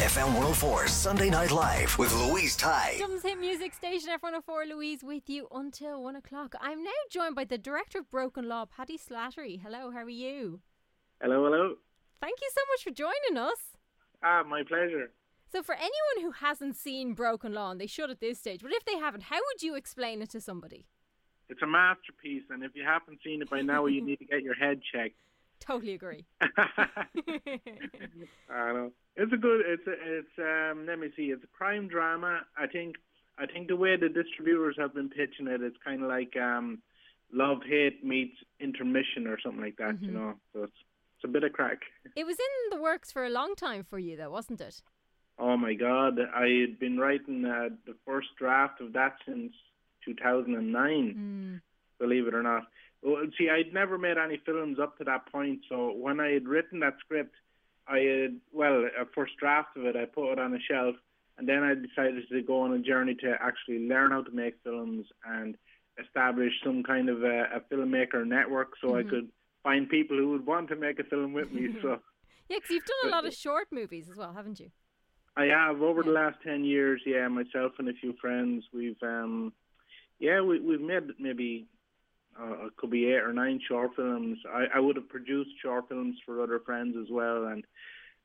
FM 104 Sunday Night Live with Louise Ty. Dublin's hit music station F104 Louise with you until one o'clock. I'm now joined by the director of Broken Law, Paddy Slattery. Hello, how are you? Hello, hello. Thank you so much for joining us. Ah, my pleasure. So, for anyone who hasn't seen Broken Law, and they should at this stage, but if they haven't, how would you explain it to somebody? It's a masterpiece, and if you haven't seen it by now, you need to get your head checked. Totally agree. I know it's a good. It's a, it's um. Let me see. It's a crime drama. I think. I think the way the distributors have been pitching it, it's kind of like um, love hate meets intermission or something like that. You know, so it's it's a bit of crack. it was in the works for a long time for you, though, wasn't it? Oh my God! I had been writing uh, the first draft of that since 2009. Believe it or not. Well, see, I'd never made any films up to that point. So when I had written that script, I had well a first draft of it. I put it on a shelf, and then I decided to go on a journey to actually learn how to make films and establish some kind of a, a filmmaker network, so I could find people who would want to make a film with me. So. Yeah, because you've done a lot of short movies as well, haven't you? I have over the last ten years. Yeah, myself and a few friends, we've um, yeah, we, we've made maybe uh, it could be eight or nine short films. I, I would have produced short films for other friends as well, and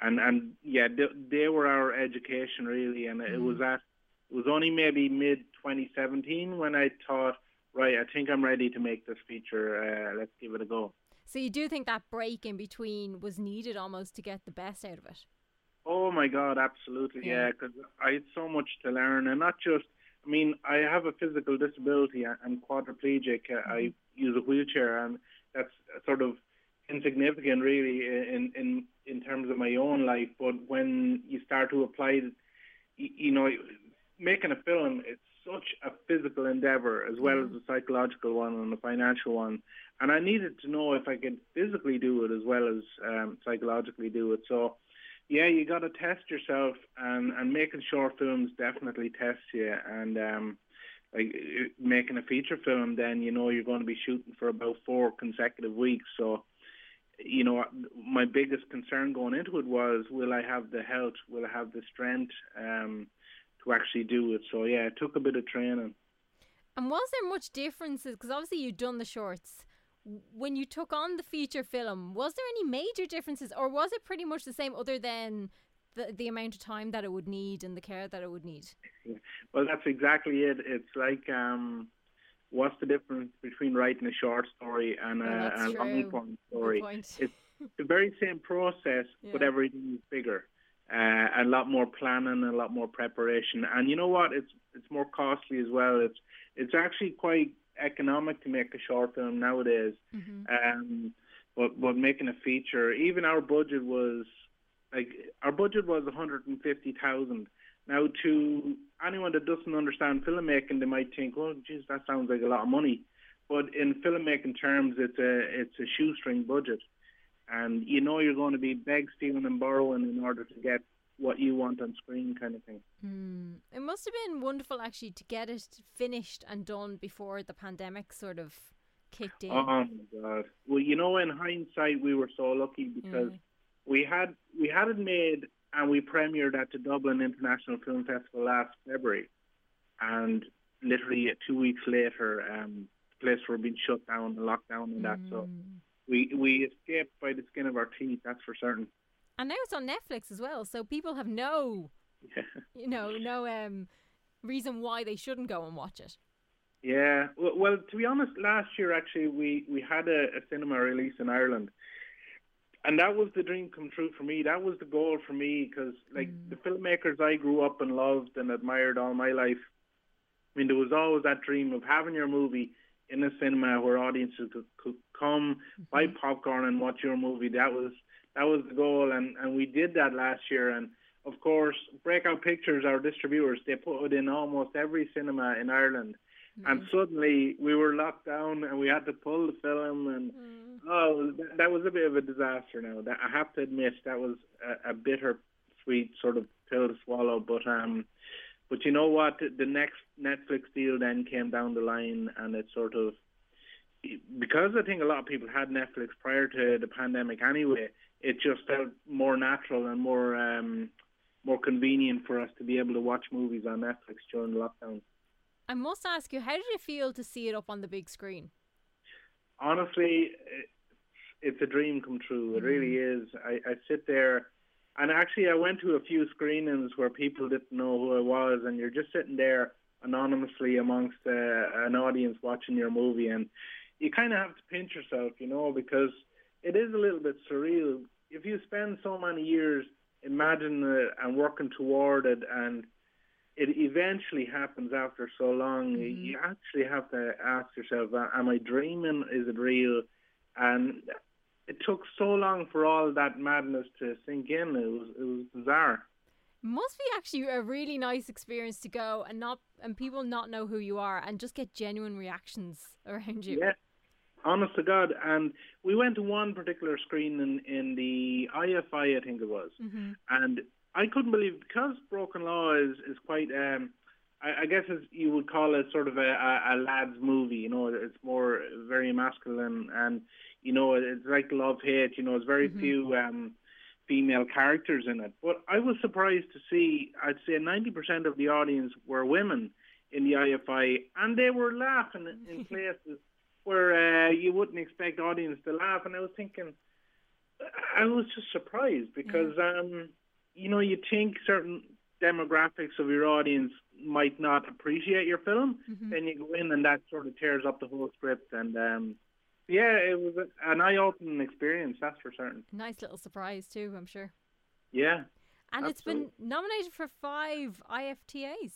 and and yeah, they, they were our education really, and it was at it was only maybe mid 2017 when I thought, right, I think I'm ready to make this feature. Uh, let's give it a go. So you do think that break in between was needed almost to get the best out of it? Oh my God, absolutely, Yeah. yeah. Because I had so much to learn, and not just. I mean, I have a physical disability. I'm quadriplegic. Uh, I use a wheelchair, and that's sort of insignificant, really, in in in terms of my own life. But when you start to apply, you know, making a film, it's such a physical endeavor as well as a psychological one and a financial one. And I needed to know if I could physically do it as well as um, psychologically do it. So yeah, you got to test yourself, and and making short films definitely tests you. And um, like making a feature film, then you know you're going to be shooting for about four consecutive weeks. So, you know, my biggest concern going into it was, will I have the health? Will I have the strength um, to actually do it? So yeah, it took a bit of training. And was there much differences? Because obviously you'd done the shorts. When you took on the feature film, was there any major differences, or was it pretty much the same, other than the the amount of time that it would need and the care that it would need? Well, that's exactly it. It's like, um, what's the difference between writing a short story and a, Well, a long form story? It's the very same process, but everything is bigger. Uh, a lot more planning, a lot more preparation, and you know what? It's it's more costly as well. It's it's actually quite economic to make a short film nowadays. Um, but but making a feature, even our budget was like our budget was one hundred and fifty thousand. Now, to anyone that doesn't understand filmmaking, they might think, "Oh, geez, that sounds like a lot of money." But in filmmaking terms, it's a it's a shoestring budget, and you know you're going to be beg, stealing, and borrowing in order to get what you want on screen, kind of thing. Hmm. It must have been wonderful actually to get it finished and done before the pandemic sort of kicked in. Oh my god! Well, you know, in hindsight, we were so lucky because we had we had it made and we premiered at the Dublin International Film Festival last February, and literally two weeks later, um, the place were being shut down and locked down and that. So we we escaped by the skin of our teeth. That's for certain. And now it's on Netflix as well, so people have no, Yeah. you know, no um reason why they shouldn't go and watch it. Yeah, well, well, to be honest, last year actually we we had a, a cinema release in Ireland, and that was the dream come true for me. That was the goal for me because, like, the filmmakers I grew up and loved and admired all my life. I mean, there was always that dream of having your movie in a cinema where audiences could, could come buy popcorn and watch your movie. That was that was the goal, and and we did that last year. And of course, Breakout Pictures, our distributors, they put it in almost every cinema in Ireland. And suddenly we were locked down and we had to pull the film and oh that, that was a bit of a disaster now. That I have to admit that was a, a bitter sweet sort of pill to swallow but um but you know what the next Netflix deal then came down the line and it sort of because I think a lot of people had Netflix prior to the pandemic anyway, it just felt more natural and more um more convenient for us to be able to watch movies on Netflix during lockdown. I must ask you, how did it feel to see it up on the big screen? honestly, it's a dream come true. It really is. I, I sit there, and actually, I went to a few screenings where people didn't know who I was, and you're just sitting there anonymously amongst uh, an audience watching your movie, and you kind of have to pinch yourself, you know, because it is a little bit surreal. If you spend so many years imagining it and working toward it, and it eventually happens after so long, you mm-hmm. actually have to ask yourself, am I dreaming? Is it real? And it took so long for all that madness to sink in. It was it was bizarre. Must be actually a really nice experience to go and not and people not know who you are and just get genuine reactions around you. Yeah, honest to God. And we went to one particular screen in, in the IFI, I think it was, and I couldn't believe because Broken Law is is quite. Um, I, I guess as you would call it sort of a, a, a lad's movie. You know, it's more very masculine, and you know, it's like love hate. You know, it's very few um, female characters in it. But I was surprised to see. I'd say ninety percent of the audience were women in the IFI, and they were laughing in places where uh, you wouldn't expect audience to laugh. And I was thinking, I was just surprised because, um, you know, you think certain demographics of your audience might not appreciate your film, then you go in and that sort of tears up the whole script. And um, yeah, it was an eye-opening experience, that's for certain. Nice little surprise too, I'm sure. Yeah, And it's been nominated for five IFTAs.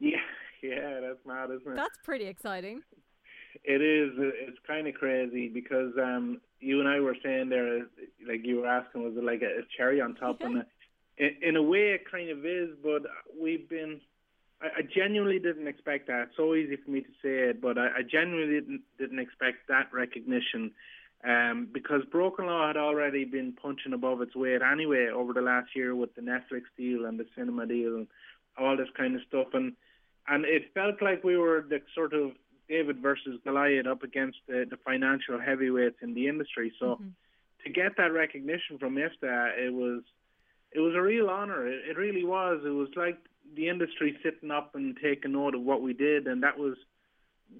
yeah, yeah, that's mad, isn't it? That's pretty exciting. It is. It's kind of crazy because um, you and I were saying there, like you were asking, was it like a, a cherry on top? And uh, in, in a way, it kind of is. But we've been. I, I genuinely didn't expect that. It's so easy for me to say it, but I, I genuinely didn't didn't expect that recognition. Um, because Broken Law had already been punching above its weight anyway over the last year with the Netflix deal and the cinema deal and all this kind of stuff, and and it felt like we were the sort of David versus Goliath up against the, the financial heavyweights in the industry. So mm-hmm. to get that recognition from IFTA, it was it was a real honor. It, it really was. It was like the industry sitting up and taking note of what we did, and that was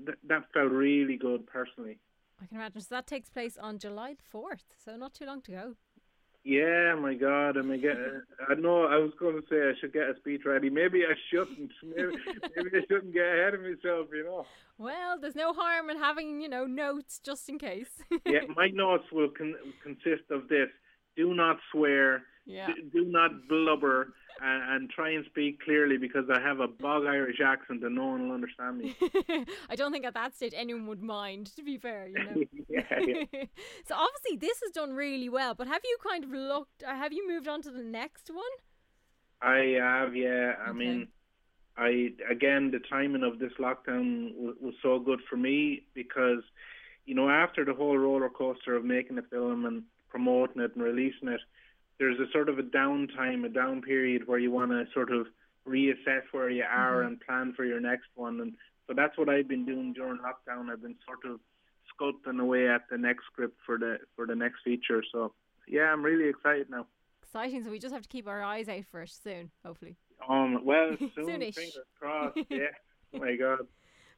that, that felt really good personally. I can imagine. So that takes place on July the 4th, so not too long to go. Yeah, my God, and I get. I know I was going to say I should get a speech ready. Maybe I shouldn't. Maybe, maybe I shouldn't get ahead of myself. You know. Well, there's no harm in having, you know, notes just in case. yeah, my notes will con- consist of this: do not swear, Yeah. d- do not blubber, and, and try and speak clearly because I have a bog Irish accent and no one will understand me. I don't think at that stage anyone would mind, to be fair, you know. yeah, yeah. so obviously this has done really well, but have you kind of looked, uh, have you moved on to the next one? I have, yeah. I Okay. mean, I again the timing of this lockdown was, was so good for me because, you know, after the whole roller coaster of making a film and promoting it and releasing it, there's a sort of a downtime, a down period where you want to sort of reassess where you are and plan for your next one. And so that's what I've been doing during lockdown. I've been sort of sculpting away at the next script for the for the next feature. So yeah, I'm really excited now. Exciting, so we just have to keep our eyes out for it soon, hopefully. Um, well, soon, Soonish. fingers crossed. Yeah. Oh my God.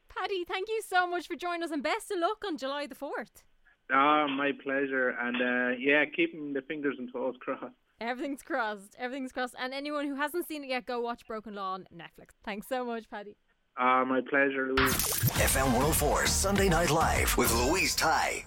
Paddy, thank you so much for joining us and best of luck on July the 4th. Ah, my pleasure. And uh, yeah, keeping the fingers and toes crossed. Everything's crossed. Everything's crossed. And anyone who hasn't seen it yet, go watch Broken Law on Netflix. Thanks so much, Paddy. Ah, my pleasure, Louise. FM 104 Sunday Night Live with Louise Ty.